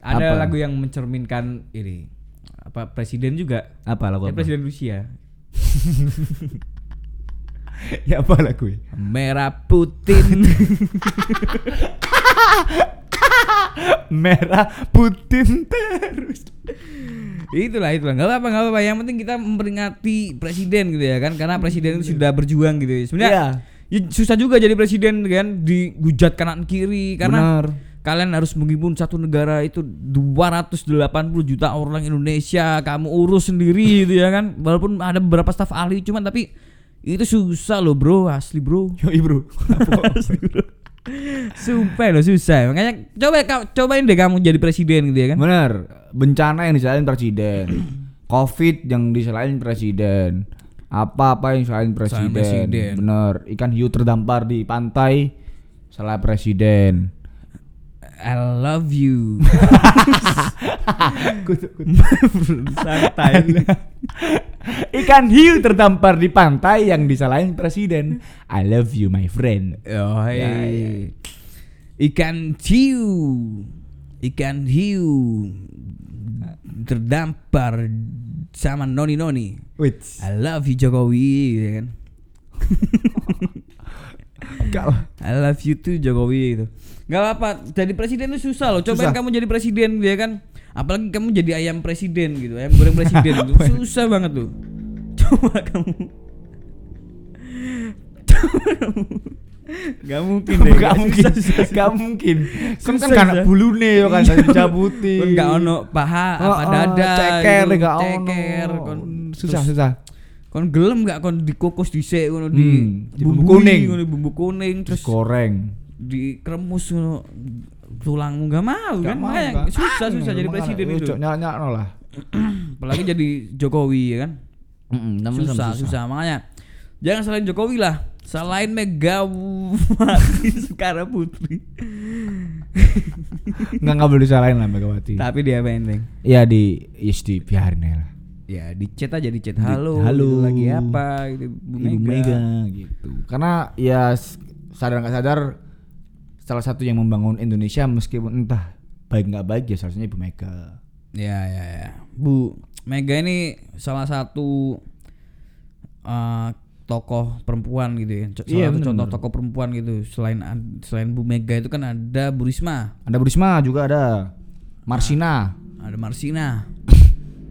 Speaker 2: ada
Speaker 1: Apa?
Speaker 2: lagu yang mencerminkan ini apa presiden juga
Speaker 1: Apa lagu apa?
Speaker 2: presiden Rusia
Speaker 1: ya apa lagu
Speaker 2: merah Putin
Speaker 1: Merah Putin terus.
Speaker 2: itulah itulah nggak apa nggak apa yang penting kita memperingati presiden gitu ya kan karena presiden itu sudah berjuang gitu ya. sebenarnya
Speaker 1: Iya.
Speaker 2: ya susah juga jadi presiden kan dihujat kanan kiri karena
Speaker 1: Benar.
Speaker 2: Kalian harus memimpin satu negara itu 280 juta orang Indonesia kamu urus sendiri gitu ya kan walaupun ada beberapa staf ahli cuman tapi itu susah loh bro asli bro
Speaker 1: Yoi bro.
Speaker 2: asli bro sumpah loh susah makanya coba cobain deh kamu jadi presiden gitu ya kan
Speaker 1: Benar. Bencana yang disalahin presiden. Covid yang disalahin presiden. Apa-apa yang disalahin presiden.
Speaker 2: presiden.
Speaker 1: Bener. Ikan hiu terdampar di pantai salah presiden.
Speaker 2: I love you santai
Speaker 1: Ikan hiu terdampar di pantai yang disalahin presiden. I love you my friend.
Speaker 2: Oh,
Speaker 1: Ya,
Speaker 2: hey. Ikan hiu. Ikan hiu terdampar sama noni-noni.
Speaker 1: Wait.
Speaker 2: I love you Jokowi gitu kan.
Speaker 1: Enggak.
Speaker 2: I love you too Jokowi itu. Gak apa-apa, jadi presiden itu susah loh. Cobain
Speaker 1: Susah.
Speaker 2: kamu jadi presiden ya kan. Apalagi kamu jadi ayam presiden gitu, ayam goreng presiden itu susah banget tuh. Coba kamu. Coba kamu. Gak mungkin deh.
Speaker 1: Gak mungkin.
Speaker 2: Susah, susah.
Speaker 1: Gak mungkin. Kan kan karena
Speaker 2: susah.
Speaker 1: bulune yo kan
Speaker 2: Iya.
Speaker 1: dicabuti.
Speaker 2: Kon gak ono paha apa
Speaker 1: Oh, oh,
Speaker 2: dada
Speaker 1: ceker
Speaker 2: gitu,
Speaker 1: gak ono.
Speaker 2: ceker kon
Speaker 1: susah susah.
Speaker 2: Kon gelem gak kon dikukus dhisik ngono di
Speaker 1: Hmm, di bumbu kuning.
Speaker 2: ngono bumbu kuning
Speaker 1: Terus goreng.
Speaker 2: dikremus ngono tulangmu gak mau
Speaker 1: Gak
Speaker 2: kan
Speaker 1: mau,
Speaker 2: Makanya
Speaker 1: gak.
Speaker 2: susah susah jadi presiden itu
Speaker 1: cok nyala-nyala lah.
Speaker 2: apalagi jadi Jokowi ya kan
Speaker 1: namanya
Speaker 2: susah
Speaker 1: sama
Speaker 2: susah makanya jangan selain Jokowi lah selain Megawati Soekarno Putri
Speaker 1: Nggak nggak boleh disalahin lah Megawati.
Speaker 2: tapi dia penting
Speaker 1: Ya di yes di biarin lah.
Speaker 2: Ya di chat aja di chat
Speaker 1: Di-
Speaker 2: halo
Speaker 1: halo.
Speaker 2: gitu, lagi apa gitu Bu
Speaker 1: Ibu Mega gitu. Karena ya sadar nggak sadar salah satu yang membangun Indonesia meskipun entah baik nggak baik ya salah satunya Ibu Mega.
Speaker 2: Ya ya ya. Bu Mega ini salah satu eh, tokoh perempuan gitu ya. Co- Salah
Speaker 1: Iya,
Speaker 2: satu
Speaker 1: bener,
Speaker 2: contoh
Speaker 1: bener.
Speaker 2: tokoh perempuan gitu. Selain selain Bu Mega itu kan ada Bu Risma,
Speaker 1: Ada Bu Risma juga ada. Marsina,
Speaker 2: ada Marsina,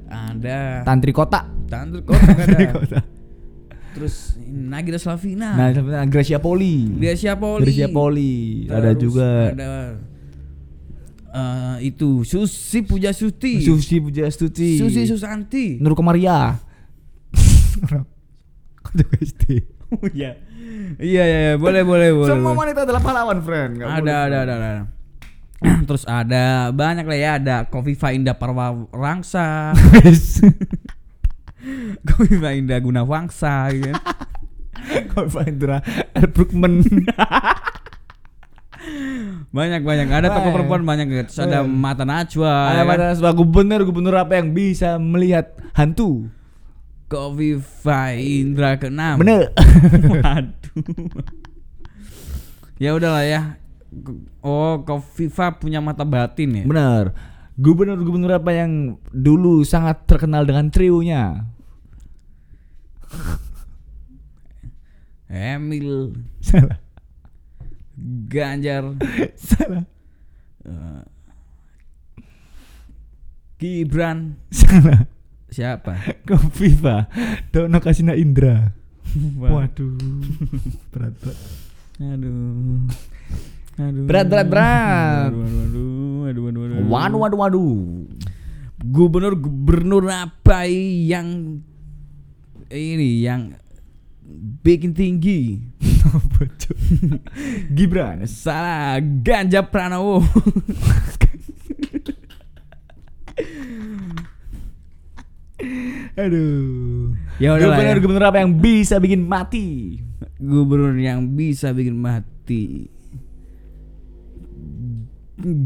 Speaker 2: ada
Speaker 1: Tantri Kota.
Speaker 2: Tantri Kota
Speaker 1: Tantri
Speaker 2: ada.
Speaker 1: Kota.
Speaker 2: Terus Nagita Slavina.
Speaker 1: Nah, Gracia Poli.
Speaker 2: Gracia Poli.
Speaker 1: Gracia Poli. Ada
Speaker 2: Terus
Speaker 1: juga
Speaker 2: ada eh, itu Susi Puja Suti.
Speaker 1: Susi Pujastuti.
Speaker 2: Susi Susanti.
Speaker 1: Nur Komaria.
Speaker 2: Oh iya. Iya iya iya. boleh boleh boleh.
Speaker 1: Semua wanita adalah pahlawan, friend.
Speaker 2: Ada, ada ada ada terus ada banyak lah ya ada Kofifa Indah Parwangsa Kofifa Indah Gunawangsa gitu.
Speaker 1: Kok Indra Brookman.
Speaker 2: banyak banyak ada tokoh perempuan banyak gitu. terus ada. Mata Najwa
Speaker 1: Ada
Speaker 2: ya kan.
Speaker 1: pada sebuah gubernur gubernur apa yang bisa melihat hantu?
Speaker 2: Kofifa Indra keenam
Speaker 1: Bener.
Speaker 2: waduh ya udahlah ya oh Kofifa punya mata batin ya
Speaker 1: Bener. Gubernur-gubernur apa yang dulu sangat terkenal dengan trionya?
Speaker 2: Emil
Speaker 1: Salah.
Speaker 2: Ganjar
Speaker 1: Salah.
Speaker 2: eh, Gibran
Speaker 1: Salah.
Speaker 2: siapa
Speaker 1: Kofifa. Dono Kasina Indra. Waduh. Berat berat.
Speaker 2: aduh aduh
Speaker 1: Berat, berat, berat.
Speaker 2: aduh aduh aduh aduh aduh, aduh.
Speaker 1: Waduh waduh waduh.
Speaker 2: gubernur gubernur apa yang ini yang bikin tinggi.
Speaker 1: Gibran.
Speaker 2: salah Ganja Pranowo
Speaker 1: Aduh.
Speaker 2: ya udah lah ya.
Speaker 1: Gubernur-gubernur apa yang bisa bikin mati?
Speaker 2: gubernur yang bisa bikin mati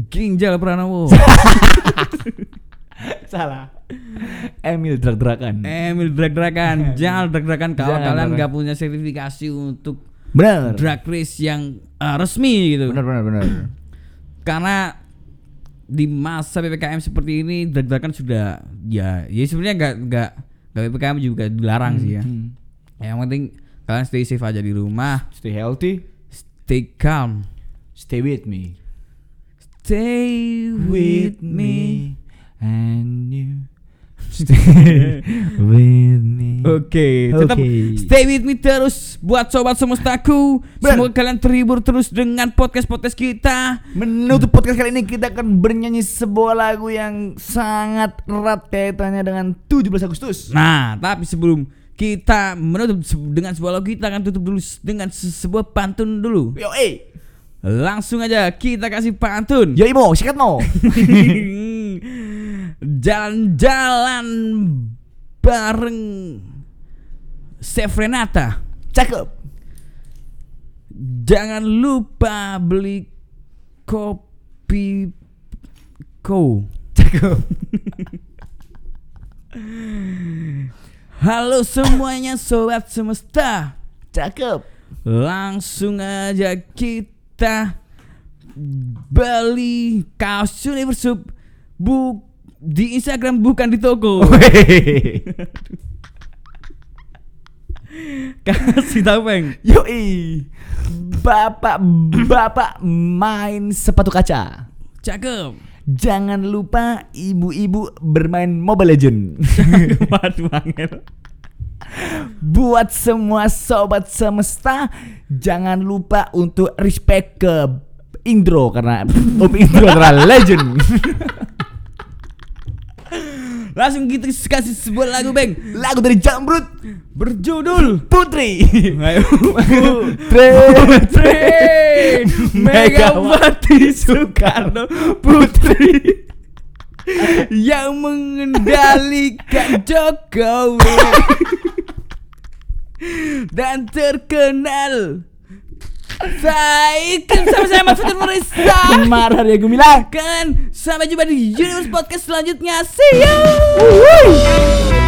Speaker 2: Ginjal Pranowo
Speaker 1: Salah. Emil drag-dragan.
Speaker 2: Emil drag-dragan Jangan drag-dragan kalau
Speaker 1: Jangan
Speaker 2: kalian nggak punya sertifikasi untuk
Speaker 1: Bener.
Speaker 2: drag race yang uh, resmi gitu
Speaker 1: Bener bener bener.
Speaker 2: karena di masa ppkm seperti ini drag-dragan sudah ya ya sebenarnya nggak nggak nggak ppkm juga dilarang sih ya
Speaker 1: Hmm.
Speaker 2: yang penting kalian stay safe aja di rumah
Speaker 1: Stay healthy.
Speaker 2: stay calm
Speaker 1: Stay with me.
Speaker 2: Stay with me
Speaker 1: and you stay with me.
Speaker 2: Oke, tetap
Speaker 1: Oke.
Speaker 2: stay with me terus buat sobat semestaku.
Speaker 1: Bener.
Speaker 2: Semoga kalian terhibur terus dengan podcast-podcast kita.
Speaker 1: Menutup podcast kali ini kita akan bernyanyi sebuah lagu yang sangat erat kaitannya dengan 17 Agustus.
Speaker 2: Nah, tapi sebelum kita menutup dengan sebuah lagu kita akan tutup dulu dengan se- sebuah pantun dulu.
Speaker 1: Yo eh,
Speaker 2: Langsung aja kita kasih pantun.
Speaker 1: yo imo, sikat mo.
Speaker 2: Jalan-jalan bareng Chef Renata.
Speaker 1: Cakep.
Speaker 2: Jangan lupa beli kopi ko.
Speaker 1: Cakep.
Speaker 2: Halo semuanya sobat semesta.
Speaker 1: Cakep.
Speaker 2: Langsung aja kita beli kaos Universum bu di Instagram bukan di toko. Kasih tahu peng.
Speaker 1: Yo eh. bapak-bapak main sepatu kaca.
Speaker 2: Cakep.
Speaker 1: Jangan lupa ibu-ibu bermain Mobile Legend.
Speaker 2: Waduh.
Speaker 1: Buat semua sobat semesta, jangan lupa untuk respect ke Indro karena Om Indro adalah legend.
Speaker 2: Langsung kita kasih sebuah lagu, Bang.
Speaker 1: Lagu dari Jamrut
Speaker 2: Berjudul
Speaker 1: Putri. Putri,
Speaker 2: Putri Megawati Soekarno Putri yang mengendalikan Jokowi dan terkenal. Baik, kan sama saya Mas Fatur Marisa
Speaker 1: Marah ya Gumilang.
Speaker 2: Kan sampai jumpa di Universe Podcast selanjutnya. See you